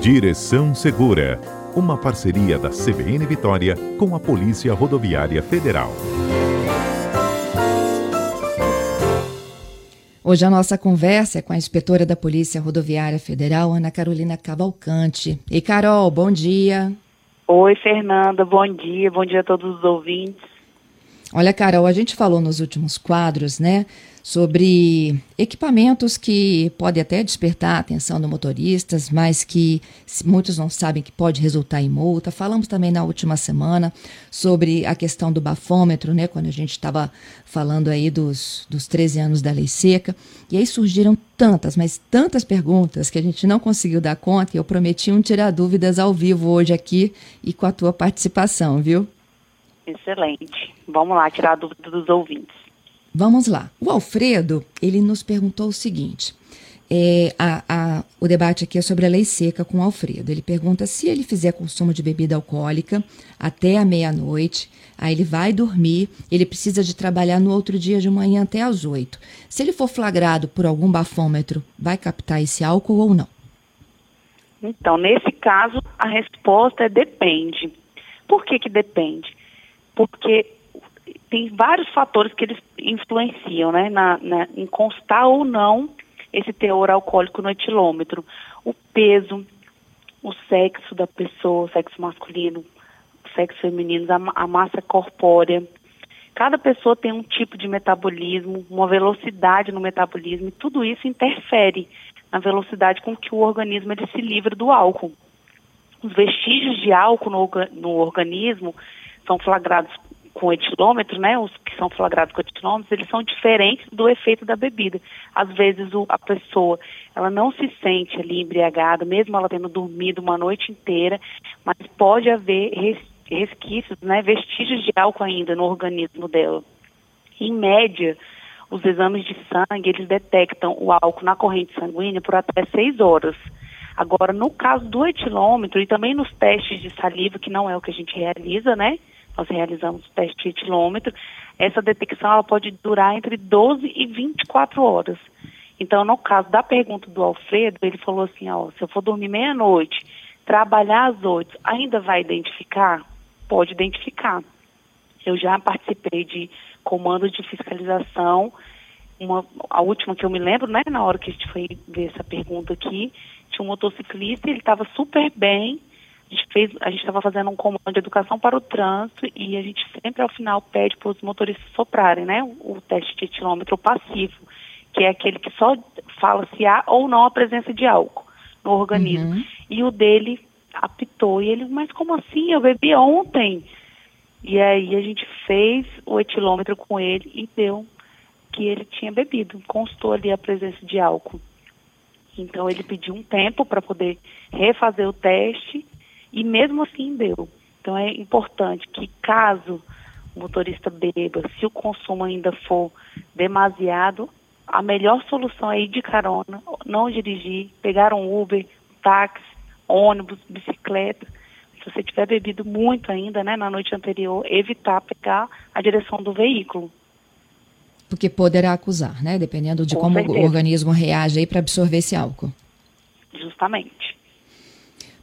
Direção Segura, uma parceria da CBN Vitória com a Polícia Rodoviária Federal. Hoje a nossa conversa é com a inspetora da Polícia Rodoviária Federal, Ana Carolina Cavalcante. E Carol, bom dia. Oi, Fernanda, bom dia, bom dia a todos os ouvintes. Olha, Carol, a gente falou nos últimos quadros, né, sobre equipamentos que podem até despertar a atenção dos motoristas, mas que muitos não sabem que pode resultar em multa. Falamos também na última semana sobre a questão do bafômetro, né, quando a gente estava falando aí dos, dos 13 anos da lei seca. E aí surgiram tantas, mas tantas perguntas que a gente não conseguiu dar conta e eu prometi um tirar dúvidas ao vivo hoje aqui e com a tua participação, viu? Excelente. Vamos lá, tirar a dúvida dos ouvintes. Vamos lá. O Alfredo, ele nos perguntou o seguinte. É, a, a, o debate aqui é sobre a lei seca com o Alfredo. Ele pergunta se ele fizer consumo de bebida alcoólica até a meia-noite, aí ele vai dormir, ele precisa de trabalhar no outro dia de manhã até às oito. Se ele for flagrado por algum bafômetro, vai captar esse álcool ou não? Então, nesse caso, a resposta é depende. Por que que depende? Porque tem vários fatores que eles influenciam, né, na, na, em constar ou não esse teor alcoólico no etilômetro. O peso, o sexo da pessoa, sexo masculino, sexo feminino, a, a massa corpórea. Cada pessoa tem um tipo de metabolismo, uma velocidade no metabolismo, e tudo isso interfere na velocidade com que o organismo ele se livra do álcool. Os vestígios de álcool no, no organismo são flagrados com etilômetro, né, os que são flagrados com etilômetros, eles são diferentes do efeito da bebida. Às vezes o, a pessoa, ela não se sente ali embriagada, mesmo ela tendo dormido uma noite inteira, mas pode haver res, resquícios, né, vestígios de álcool ainda no organismo dela. Em média, os exames de sangue, eles detectam o álcool na corrente sanguínea por até seis horas. Agora, no caso do etilômetro e também nos testes de saliva, que não é o que a gente realiza, né, nós realizamos o teste de etilômetro, essa detecção ela pode durar entre 12 e 24 horas. Então, no caso da pergunta do Alfredo, ele falou assim, ó, se eu for dormir meia-noite, trabalhar às oito, ainda vai identificar? Pode identificar. Eu já participei de comando de fiscalização, uma, a última que eu me lembro, né, na hora que a gente foi ver essa pergunta aqui, tinha um motociclista, ele estava super bem, a gente fez, a gente estava fazendo um comando de educação para o trânsito e a gente sempre ao final pede para os motoristas soprarem, né, o, teste de etilômetro passivo, que é aquele que só fala se há ou não a presença de álcool no organismo. Uhum. E o dele apitou e ele, mas como assim? Eu bebi ontem. E aí a gente fez o etilômetro com ele e deu que ele tinha bebido, constou ali a presença de álcool. Então ele pediu um tempo para poder refazer o teste e mesmo assim deu. Então é importante que caso o motorista beba, se o consumo ainda for demasiado, a melhor solução é ir de carona, não dirigir, pegar um Uber, táxi, ônibus, bicicleta. Se você tiver bebido muito ainda, né, na noite anterior, evitar pegar a direção do veículo. Porque poderá acusar, né? Dependendo de Com como certeza. o organismo reage aí para absorver esse álcool. Justamente.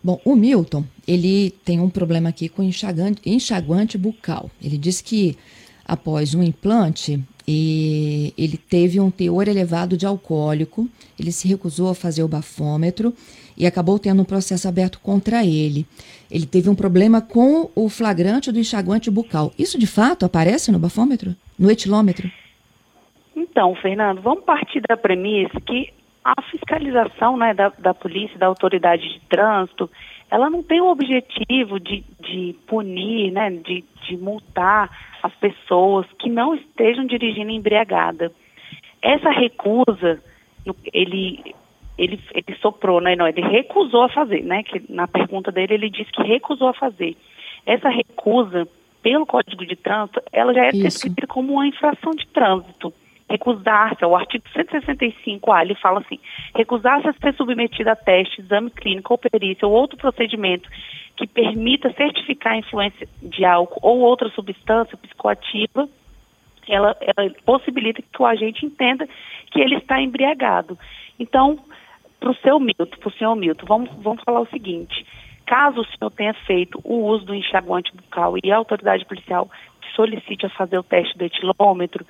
Bom, o Milton, ele tem um problema aqui com enxaguante, enxaguante bucal. Ele diz que após um implante, e ele teve um teor elevado de alcoólico, ele se recusou a fazer o bafômetro e acabou tendo um processo aberto contra ele. Ele teve um problema com o flagrante do enxaguante bucal. Isso de fato aparece no bafômetro? No etilômetro? Então, Fernando, vamos partir da premissa que a fiscalização né, da, da polícia, da autoridade de trânsito, ela não tem o objetivo de, de punir, né, de, de multar as pessoas que não estejam dirigindo embriagada. Essa recusa, ele, ele, ele soprou, né, não, ele recusou a fazer, né, que na pergunta dele ele disse que recusou a fazer. Essa recusa, pelo Código de Trânsito, ela já é descrita como uma infração de trânsito recusar-se, o artigo 165A, ele fala assim, recusar-se a ser submetido a teste, exame clínico ou perícia ou outro procedimento que permita certificar a influência de álcool ou outra substância psicoativa, ela, ela possibilita que o agente entenda que ele está embriagado. Então, para o seu Milton, para o senhor Milton, vamos, vamos falar o seguinte. Caso o senhor tenha feito o uso do enxaguante bucal e a autoridade policial solicite a fazer o teste do etilômetro,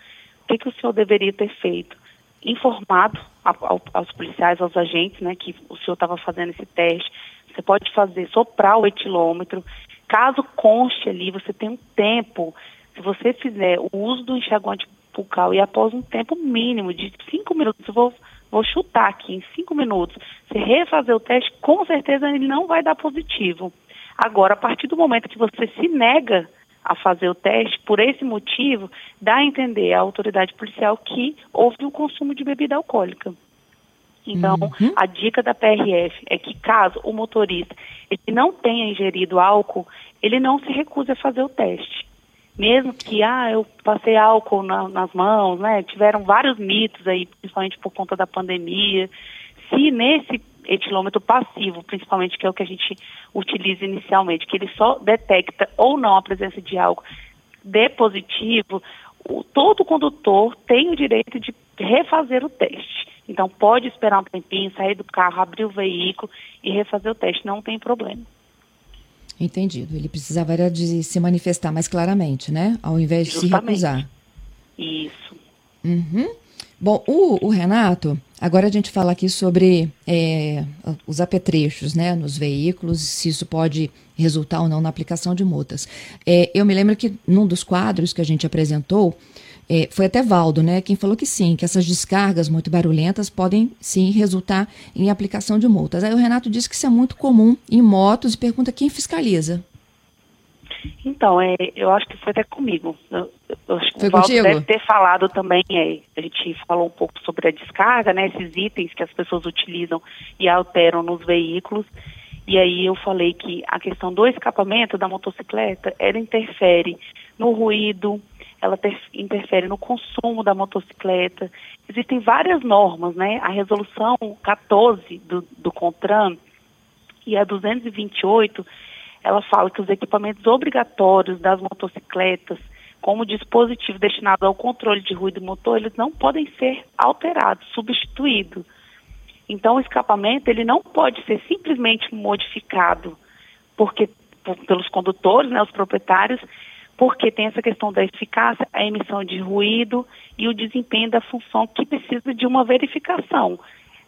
o que, que o senhor deveria ter feito? Informado aos policiais, aos agentes, né, que o senhor estava fazendo esse teste. Você pode fazer, soprar o etilômetro. Caso conste ali, você tem um tempo. Se você fizer o uso do enxaguante bucal e após um tempo mínimo de cinco minutos, eu vou, vou chutar aqui, em cinco minutos, você refazer o teste, com certeza ele não vai dar positivo. Agora, a partir do momento que você se nega a fazer o teste, por esse motivo, dá a entender à autoridade policial que houve o consumo de bebida alcoólica. Então, uhum. a dica da PRF é que caso o motorista ele não tenha ingerido álcool, ele não se recuse a fazer o teste. Mesmo que, ah, eu passei álcool na, nas mãos, né? Tiveram vários mitos aí, principalmente por conta da pandemia. Se nesse etilômetro passivo, principalmente, que é o que a gente utiliza inicialmente, que ele só detecta ou não a presença de álcool, de positivo, o, todo condutor tem o direito de refazer o teste. Então, pode esperar um tempinho, sair do carro, abrir o veículo e refazer o teste, não tem problema. Entendido. Ele precisava era de se manifestar mais claramente, né? Ao invés de Justamente. se recusar. Isso. Uhum. Bom, o, o, Renato, agora a gente fala aqui sobre é, os apetrechos né, nos veículos, se isso pode resultar ou não na aplicação de multas. É, eu me lembro que num dos quadros que a gente apresentou, é, foi até Valdo, né, quem falou que sim, que essas descargas muito barulhentas podem sim resultar em aplicação de multas. Aí o Renato disse que isso é muito comum em motos e pergunta quem fiscaliza. Então, é, eu acho que foi até comigo. Eu, eu acho que foi o Valdo contigo? deve ter falado também, é, a gente falou um pouco sobre a descarga, né, esses itens que as pessoas utilizam e alteram nos veículos. E aí eu falei que a questão do escapamento da motocicleta, ela interfere no ruído, ela ter, interfere no consumo da motocicleta. Existem várias normas, né? A resolução 14 do, do CONTRAN e a 228, ela fala que os equipamentos obrigatórios das motocicletas, como dispositivo destinado ao controle de ruído motor, eles não podem ser alterados, substituídos. Então, o escapamento ele não pode ser simplesmente modificado, porque por, pelos condutores, né, os proprietários, porque tem essa questão da eficácia, a emissão de ruído e o desempenho da função que precisa de uma verificação.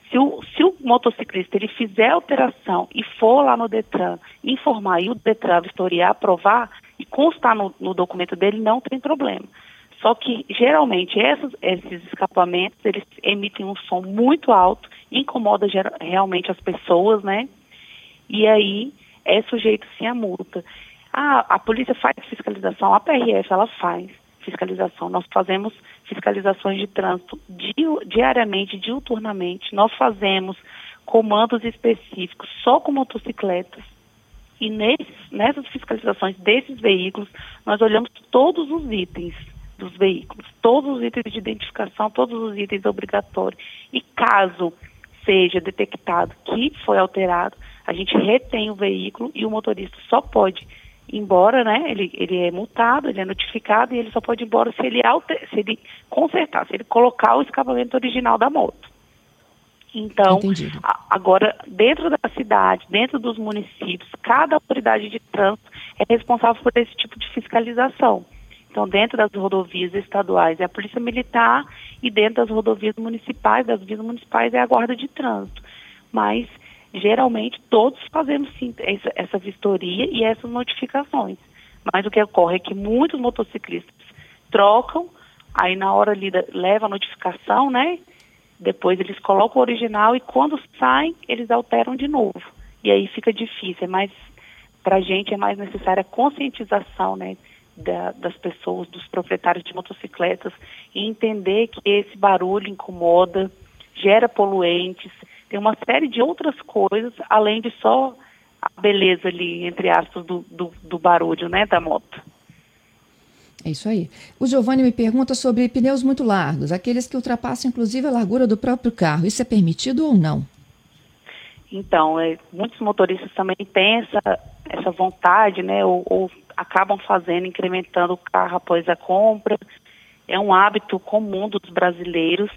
Se o, se o motociclista ele fizer alteração e for lá no Detran informar e o Detran vistoriar, aprovar e constar no, no documento dele, não tem problema. Só que geralmente essas, esses escapamentos eles emitem um som muito alto, incomoda geral, realmente as pessoas, né? E aí é sujeito sim a multa. Ah, a polícia faz fiscalização, a PRF ela faz fiscalização. Nós fazemos fiscalizações de trânsito di diariamente, diuturnamente. Nós fazemos comandos específicos só com motocicletas. E nesses, nessas fiscalizações desses veículos, nós olhamos todos os itens dos veículos, todos os itens de identificação, todos os itens obrigatórios. E caso seja detectado que foi alterado, a gente retém o veículo e o motorista só pode embora, né? Ele, ele é multado, ele é notificado e ele só pode ir embora se ele, alter, se ele consertar, se ele colocar o escapamento original da moto. Então, a, agora, dentro da cidade, dentro dos municípios, cada autoridade de trânsito é responsável por esse tipo de fiscalização. Então, dentro das rodovias estaduais é a Polícia Militar e dentro das rodovias municipais, das vias municipais, é a Guarda de Trânsito. Mas geralmente todos fazemos sim essa, vistoria e essas notificações. Mas o que ocorre é que muitos motociclistas trocam, aí na hora ali leva a notificação, né? Depois eles colocam o original e quando saem, eles alteram de novo. E aí fica difícil, é mais para a gente é mais necessária a conscientização, né? Da, das pessoas, dos proprietários de motocicletas, e entender que esse barulho incomoda, gera poluentes, tem uma série de outras coisas, além de só a beleza ali, entre aspas, do, do, do barulho, né, da moto. É isso aí. O Giovanni me pergunta sobre pneus muito largos, aqueles que ultrapassam inclusive a largura do próprio carro. Isso é permitido ou não? Então, é, muitos motoristas também têm essa, essa vontade, né, ou, ou acabam fazendo, incrementando o carro após a compra. É um hábito comum dos brasileiros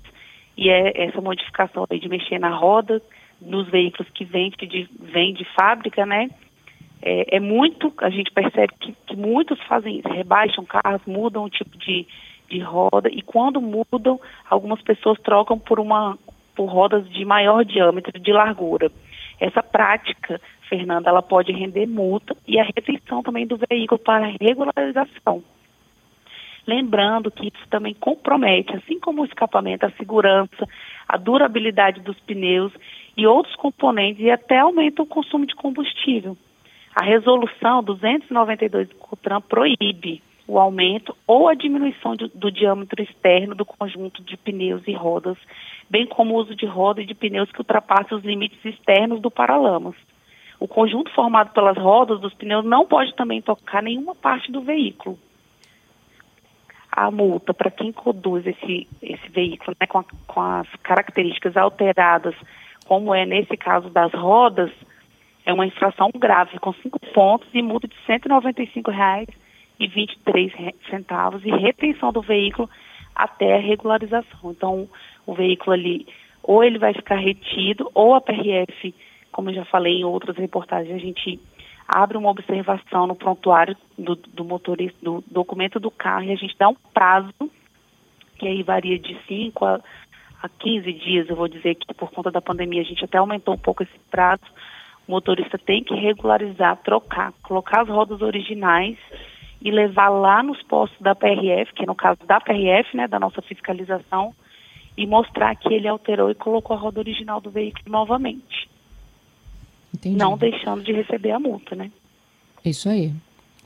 e é essa modificação de mexer na roda nos veículos que vêm de, vem de fábrica, né? É, é, muito, a gente percebe que, que muitos fazem rebaixam carros, mudam o tipo de, de roda e quando mudam, algumas pessoas trocam por uma por rodas de maior diâmetro, de largura. Essa prática, Fernanda, ela pode render multa e a retenção também do veículo para regularização. Lembrando que isso também compromete, assim como o escapamento, a segurança, a durabilidade dos pneus e outros componentes e até aumenta o consumo de combustível. A resolução 292 do COTRAN proíbe o aumento ou a diminuição de, do diâmetro externo do conjunto de pneus e rodas, bem como o uso de rodas e de pneus que ultrapassem os limites externos do paralamas. O conjunto formado pelas rodas dos pneus não pode também tocar nenhuma parte do veículo. A multa para quem conduz esse, esse veículo né, com, a, com as características alteradas, como é nesse caso das rodas, é uma infração grave, com cinco pontos e multa de R$ 195,23 centavos e retenção do veículo até a regularização. Então, o veículo ali, ou ele vai ficar retido, ou a PRF, como eu já falei em outras reportagens, a gente abre uma observação no prontuário do, do motorista, do documento do carro, e a gente dá um prazo, que aí varia de 5 a, a 15 dias, eu vou dizer que por conta da pandemia a gente até aumentou um pouco esse prazo, o motorista tem que regularizar, trocar, colocar as rodas originais e levar lá nos postos da PRF, que é no caso da PRF, né, da nossa fiscalização, e mostrar que ele alterou e colocou a roda original do veículo novamente. Entendi. Não deixando de receber a multa, né? Isso aí.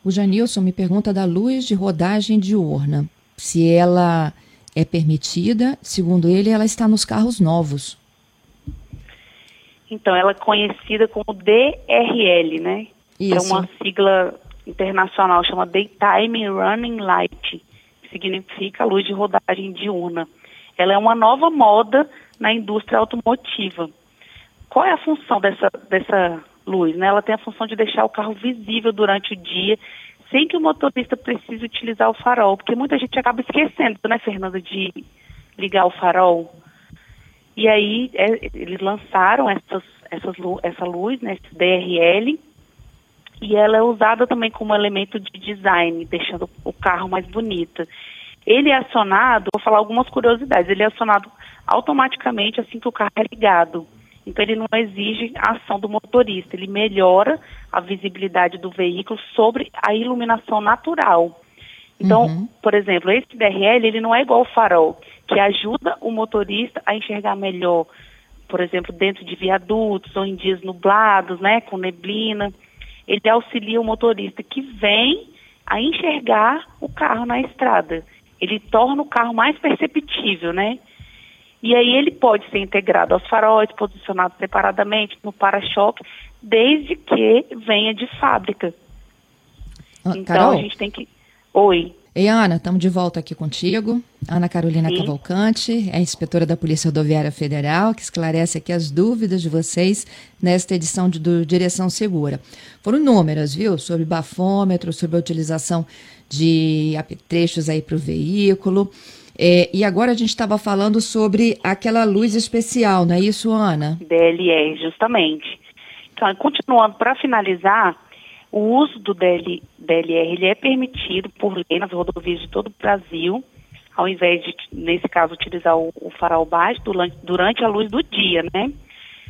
O Janilson me pergunta da luz de rodagem diurna. Se ela é permitida, segundo ele, ela está nos carros novos. Então, ela é conhecida como DRL, né? Isso. É uma sigla internacional, chama Daytime Running Light, que significa luz de rodagem diurna. Ela é uma nova moda na indústria automotiva. Qual é a função dessa, dessa luz? Né? Ela tem a função de deixar o carro visível durante o dia, sem que o motorista precise utilizar o farol, porque muita gente acaba esquecendo, né, Fernanda, de ligar o farol. E aí é, eles lançaram essas, essas, essa luz, né, esse DRL, e ela é usada também como elemento de design, deixando o carro mais bonito. Ele é acionado, vou falar algumas curiosidades, ele é acionado automaticamente assim que o carro é ligado. Então ele não exige a ação do motorista, ele melhora a visibilidade do veículo sobre a iluminação natural. Então, uhum. por exemplo, esse DRL ele não é igual ao farol, que ajuda o motorista a enxergar melhor, por exemplo, dentro de viadutos ou em dias nublados, né, com neblina. Ele auxilia o motorista que vem a enxergar o carro na estrada. Ele torna o carro mais perceptível, né? E aí ele pode ser integrado aos faróis, posicionado separadamente no para-choque, desde que venha de fábrica. Ah, então Carol? a gente tem que. Oi. Ei, Ana, estamos de volta aqui contigo. Ana Carolina Sim. Cavalcante, é inspetora da Polícia Rodoviária Federal, que esclarece aqui as dúvidas de vocês nesta edição de, do Direção Segura. Foram inúmeras, viu? Sobre bafômetro, sobre a utilização de apetrechos aí para o veículo. É, e agora a gente estava falando sobre aquela luz especial, não é isso, Ana? DLR, justamente. Então, continuando, para finalizar, o uso do DL, DLR ele é permitido por lei nas rodovias de todo o Brasil, ao invés de, nesse caso, utilizar o, o farol baixo durante, durante, a luz do dia, né?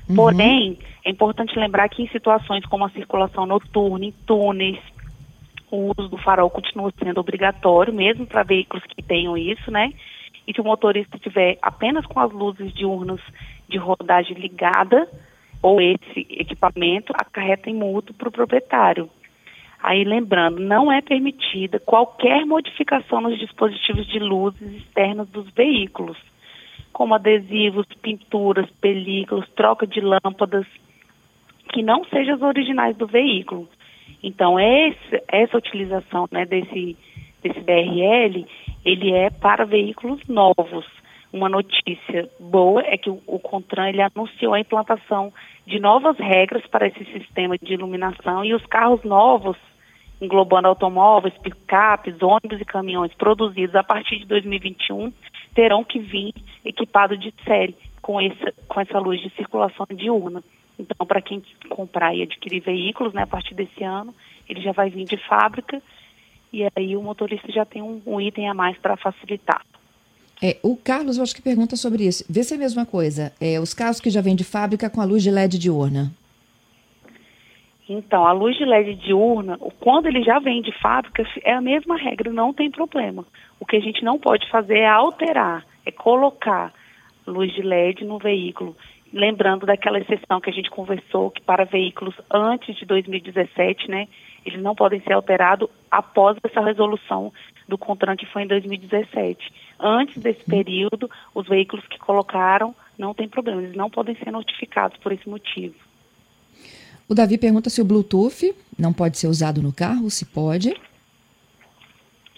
Uhum. Porém, é importante lembrar que em situações como a circulação noturna, em túneis, o uso do farol continua sendo obrigatório, mesmo para veículos que tenham isso, né? E se o motorista tiver apenas com as luzes diurnas de rodagem ligada, ou esse equipamento, acarreta em multa para o proprietário. Aí, lembrando, não é permitida qualquer modificação nos dispositivos de luzes externas dos veículos, como adesivos, pinturas, películas, troca de lâmpadas, que não sejam as originais do veículo. Então, esse, essa utilização né, desse, desse DRL, ele é para veículos novos. Uma notícia boa é que o, o CONTRAN ele anunciou a implantação de novas regras para esse sistema de iluminação e os carros novos, englobando automóveis, picapes, ônibus e caminhões produzidos a partir de 2021, terão que vir equipados de série com, esse, com essa luz de circulação diurna. Então, para quem comprar e adquirir veículos, né, a partir desse ano, ele já vai vir de fábrica e aí o motorista já tem um, um item a mais para facilitar. É, o Carlos, eu acho que pergunta sobre isso. Vê se é a mesma coisa. É, os carros que já vêm de fábrica com a luz de LED diurna. Então, a luz de LED diurna, quando ele já vem de fábrica, é a mesma regra, não tem problema. O que a gente não pode fazer é alterar, é colocar luz de LED no veículo. Lembrando daquela exceção que a gente conversou, que para veículos antes de 2017, né, eles não podem ser alterados após essa resolução do CONTRAN que foi em 2017. Antes desse hum. período, os veículos que colocaram não tem problema, eles não podem ser notificados por esse motivo. O Davi pergunta se o Bluetooth não pode ser usado no carro, se pode.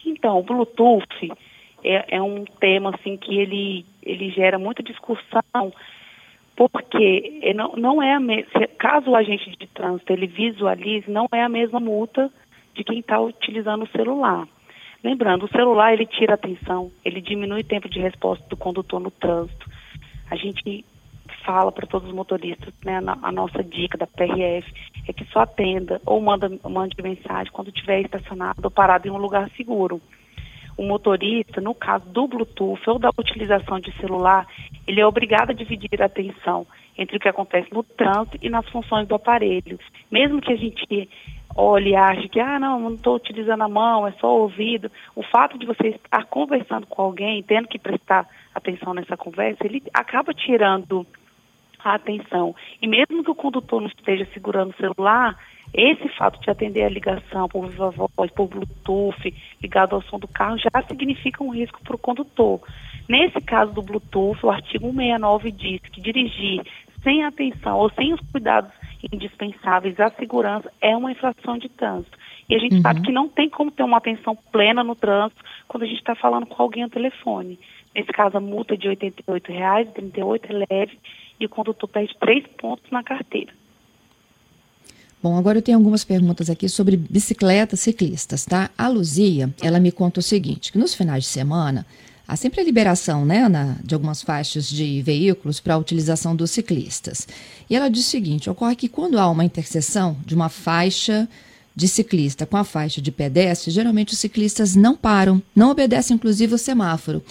Então, o Bluetooth é, é um tema assim que ele, ele gera muita discussão, porque não, não é a caso o agente de trânsito ele visualize, não é a mesma multa de quem está utilizando o celular. Lembrando, o celular ele tira atenção, ele diminui o tempo de resposta do condutor no trânsito. A gente fala para todos os motoristas, né, a, nossa dica da PRF é que só atenda ou manda, mande mensagem quando estiver estacionado ou parado em um lugar seguro. O motorista, no caso do Bluetooth ou da utilização de celular, ele é obrigado a dividir a atenção entre o que acontece no trânsito e nas funções do aparelho. Mesmo que a gente olhe e ache que, ah, não, não estou utilizando a mão, é só o ouvido. O fato de você estar conversando com alguém, tendo que prestar atenção nessa conversa, ele acaba tirando a atenção. E mesmo que o condutor não esteja segurando o celular, esse fato de atender a ligação por viva voz, por Bluetooth, ligado ao som do carro, já significa um risco para o condutor. Nesse caso do Bluetooth, o artigo 169 diz que dirigir sem atenção ou sem os cuidados indispensáveis à segurança é uma infração de trânsito. E a gente uhum. sabe que não tem como ter uma atenção plena no trânsito quando a gente está falando com alguém ao telefone. Nesse caso, a multa é de R$ 88,00, 38 é leve e o condutor perde três pontos na carteira. Bom, agora eu tenho algumas perguntas aqui sobre bicicletas ciclistas, tá? A Luzia, ela me conta o seguinte, que nos finais de semana há sempre a liberação né, na, de algumas faixas de veículos para a utilização dos ciclistas. E ela diz o seguinte: ocorre que quando há uma interseção de uma faixa de ciclista com a faixa de pedestre, geralmente os ciclistas não param, não obedecem inclusive o semáforo.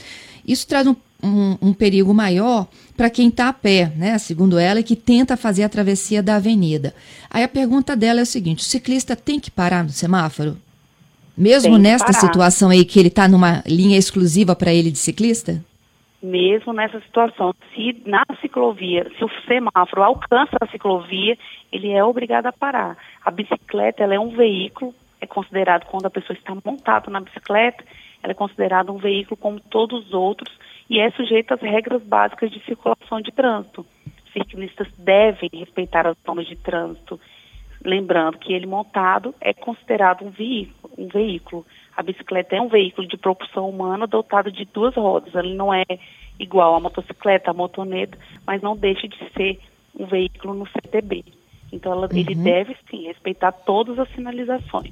Isso traz um, um, um perigo maior para quem está a pé, né? Segundo ela, que tenta fazer a travessia da avenida. Aí a pergunta dela é o seguinte: o ciclista tem que parar no semáforo? Mesmo nesta parar. situação aí que ele está numa linha exclusiva para ele de ciclista? Mesmo nessa situação, se na ciclovia, se o semáforo alcança a ciclovia, ele é obrigado a parar. A bicicleta, ela é um veículo, é considerado quando a pessoa está montada na bicicleta, ela é considerada um veículo como todos os outros e é sujeita às regras básicas de circulação de trânsito. Ciclistas devem respeitar as normas de trânsito, lembrando que ele montado é considerado um veículo, um veículo. A bicicleta é um veículo de propulsão humana dotado de duas rodas. Ele não é igual à motocicleta, à motoneta, mas não deixa de ser um veículo no CTB. Então ela, uhum. ele deve sim respeitar todas as sinalizações.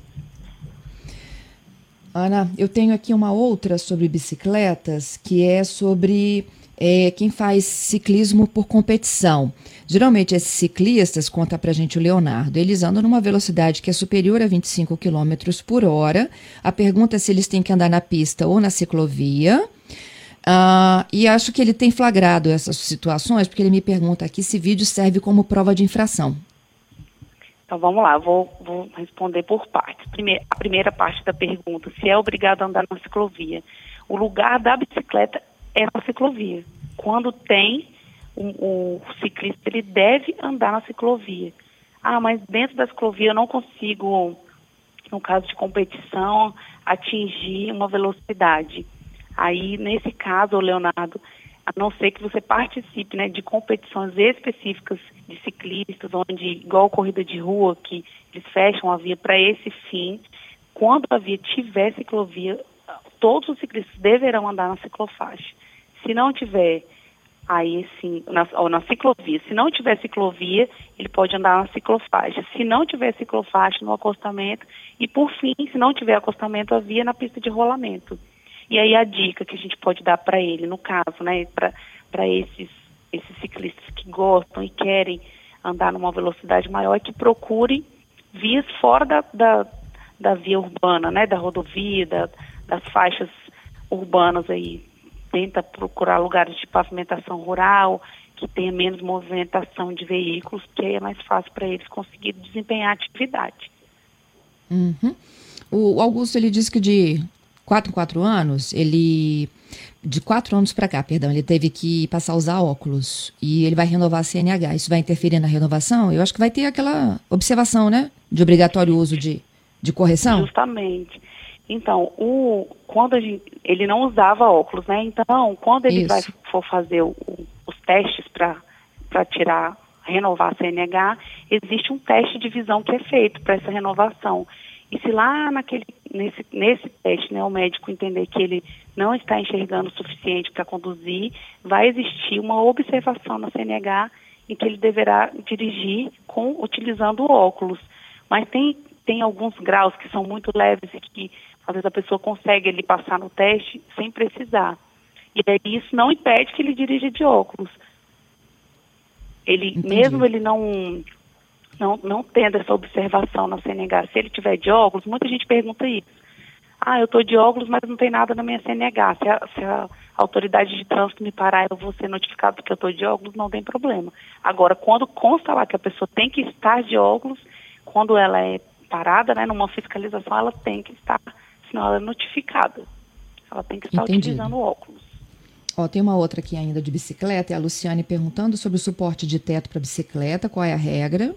Ana, eu tenho aqui uma outra sobre bicicletas, que é sobre é, quem faz ciclismo por competição. Geralmente esses ciclistas, conta pra gente o Leonardo, eles andam numa velocidade que é superior a 25 km por hora. A pergunta é se eles têm que andar na pista ou na ciclovia. Uh, e acho que ele tem flagrado essas situações, porque ele me pergunta aqui se vídeo serve como prova de infração. Então vamos lá, vou, vou responder por partes. Primeiro, a primeira parte da pergunta, se é obrigado a andar na ciclovia. O lugar da bicicleta é na ciclovia. Quando tem o, o ciclista, ele deve andar na ciclovia. Ah, mas dentro da ciclovia eu não consigo, no caso de competição, atingir uma velocidade. Aí, nesse caso, Leonardo, a não ser que você participe né, de competições específicas de ciclistas, onde, igual corrida de rua, que eles fecham a via para esse fim, quando a via tiver ciclovia, todos os ciclistas deverão andar na ciclofaixa. Se não tiver, aí sim, na, ou na ciclovia. Se não tiver ciclovia, ele pode andar na ciclofaixa. Se não tiver ciclofaixa, no acostamento. E por fim, se não tiver acostamento, a via na pista de rolamento. E aí a dica que a gente pode dar para ele, no caso, né, para esses esses ciclistas que gostam e querem andar numa velocidade maior, é que procurem vias fora da, da, da via urbana, né, da rodovia, da, das faixas urbanas aí. Tenta procurar lugares de pavimentação rural, que tenha menos movimentação de veículos, que aí é mais fácil para eles conseguir desempenhar a atividade. Uhum. O Augusto ele disse que de quatro em quatro anos ele de quatro anos para cá, perdão, ele teve que passar a usar óculos e ele vai renovar a CNH. Isso vai interferir na renovação? Eu acho que vai ter aquela observação, né, de obrigatório uso de, de correção. Justamente. Então, o, quando gente, ele não usava óculos, né? Então, quando ele Isso. vai for fazer o, os testes para tirar, renovar a CNH, existe um teste de visão que é feito para essa renovação. E se lá naquele, nesse, nesse teste né, o médico entender que ele não está enxergando o suficiente para conduzir, vai existir uma observação na CNH em que ele deverá dirigir com utilizando óculos. Mas tem, tem alguns graus que são muito leves e que às vezes a pessoa consegue ele passar no teste sem precisar. E aí isso não impede que ele dirija de óculos. Ele, Entendi. mesmo ele não não, não tendo essa observação na CNH, se ele tiver de óculos, muita gente pergunta isso. Ah, eu estou de óculos, mas não tem nada na minha CNH. Se a, se a autoridade de trânsito me parar, eu vou ser notificado porque eu estou de óculos, não tem problema. Agora, quando consta lá que a pessoa tem que estar de óculos, quando ela é parada, né, numa fiscalização, ela tem que estar, senão ela é notificada. Ela tem que estar Entendido. utilizando óculos. Ó, tem uma outra aqui ainda de bicicleta, é a Luciane perguntando sobre o suporte de teto para bicicleta, qual é a regra?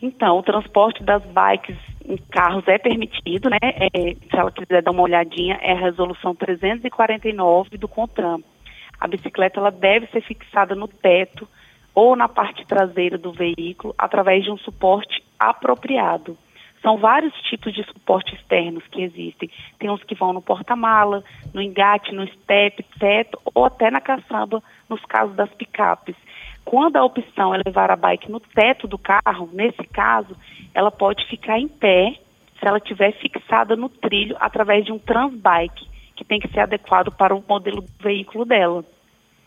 Então, o transporte das bikes em carros é permitido, né? É, se ela quiser dar uma olhadinha, é a resolução 349 do CONTRAN. A bicicleta ela deve ser fixada no teto ou na parte traseira do veículo através de um suporte apropriado. São vários tipos de suporte externos que existem. Tem uns que vão no porta-mala, no engate, no step, teto ou até na caçamba, nos casos das picapes. Quando a opção é levar a bike no teto do carro, nesse caso, ela pode ficar em pé se ela estiver fixada no trilho através de um transbike, que tem que ser adequado para o modelo do veículo dela.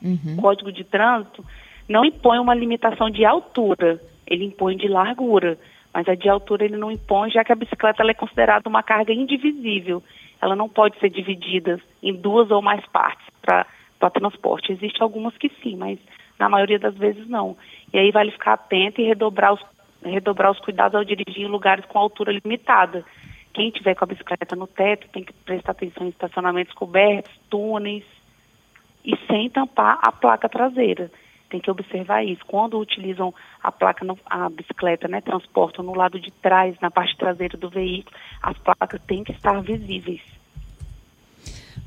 Uhum. O Código de Trânsito não impõe uma limitação de altura, ele impõe de largura, mas a de altura ele não impõe, já que a bicicleta é considerada uma carga indivisível. Ela não pode ser dividida em duas ou mais partes para transporte. Existem algumas que sim, mas na maioria das vezes não. E aí vale ficar atento e redobrar os, redobrar os cuidados ao dirigir em lugares com altura limitada. Quem tiver com a bicicleta no teto tem que prestar atenção em estacionamentos cobertos, túneis e sem tampar a placa traseira. Tem que observar isso. Quando utilizam a placa, no, a bicicleta, né, transportam no lado de trás, na parte traseira do veículo, as placas têm que estar visíveis.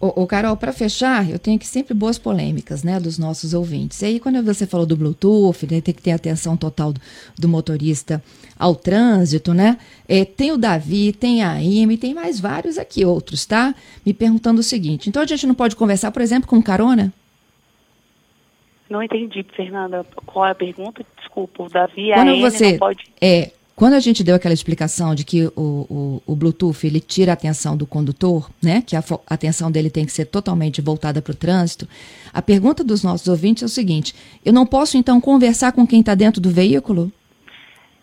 O, Carol, para fechar, eu tenho aqui sempre boas polêmicas, né, dos nossos ouvintes. E aí, quando você falou do Bluetooth, né, tem que ter atenção total do, do motorista ao trânsito, né? É, tem o Davi, tem a Ime, tem mais vários aqui outros, tá? Me perguntando o seguinte: então a gente não pode conversar, por exemplo, com carona? Não entendi, Fernanda. Qual é a pergunta? Desculpa, o Davi, quando a você, não pode. É, quando a gente deu aquela explicação de que o, o, o Bluetooth ele tira a atenção do condutor, né, que a, atenção dele tem que ser totalmente voltada para o trânsito, a pergunta dos nossos ouvintes é o seguinte: eu não posso então conversar com quem está dentro do veículo?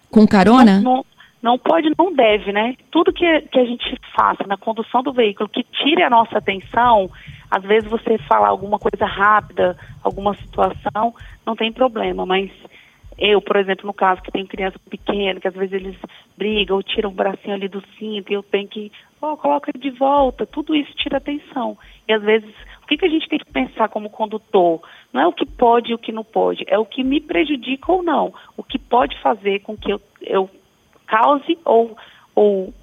Com carona? Não, não, não, pode, não deve, né? Tudo que, que a gente faça na condução do veículo que tire a nossa atenção, às vezes você falar alguma coisa rápida, alguma situação, não tem problema, mas eu, por exemplo, no caso que tem criança pequena, que às vezes eles brigam ou tiram o bracinho ali do cinto e eu tenho que, ó, oh, coloca de volta, tudo isso tira atenção. E às vezes, o que, que a gente tem que pensar como condutor? Não é o que pode e o que não pode, é o que me prejudica ou não. O que pode fazer com que eu, eu cause ou, ou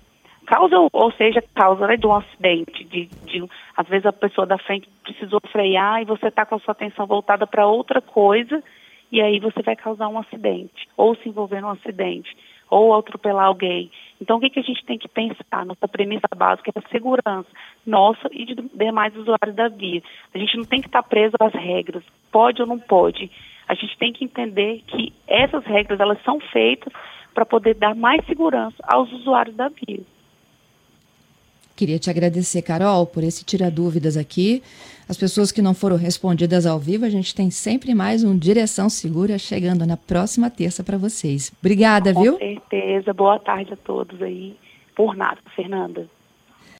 causa, ou seja, causa né, de um acidente, de, de, às vezes a pessoa da frente precisou frear e você está com a sua atenção voltada para outra coisa e aí você vai causar um acidente, ou se envolver num acidente, ou atropelar alguém. Então, o que, que a gente tem que pensar? Nossa premissa básica é a segurança nossa e de demais usuários da via. A gente não tem que estar preso às regras, pode ou não pode. A gente tem que entender que essas regras elas são feitas para poder dar mais segurança aos usuários da via. Queria te agradecer, Carol, por esse tirar dúvidas aqui. As pessoas que não foram respondidas ao vivo, a gente tem sempre mais um Direção Segura chegando na próxima terça para vocês. Obrigada, Com viu? Com certeza. Boa tarde a todos aí. Por nada, Fernanda.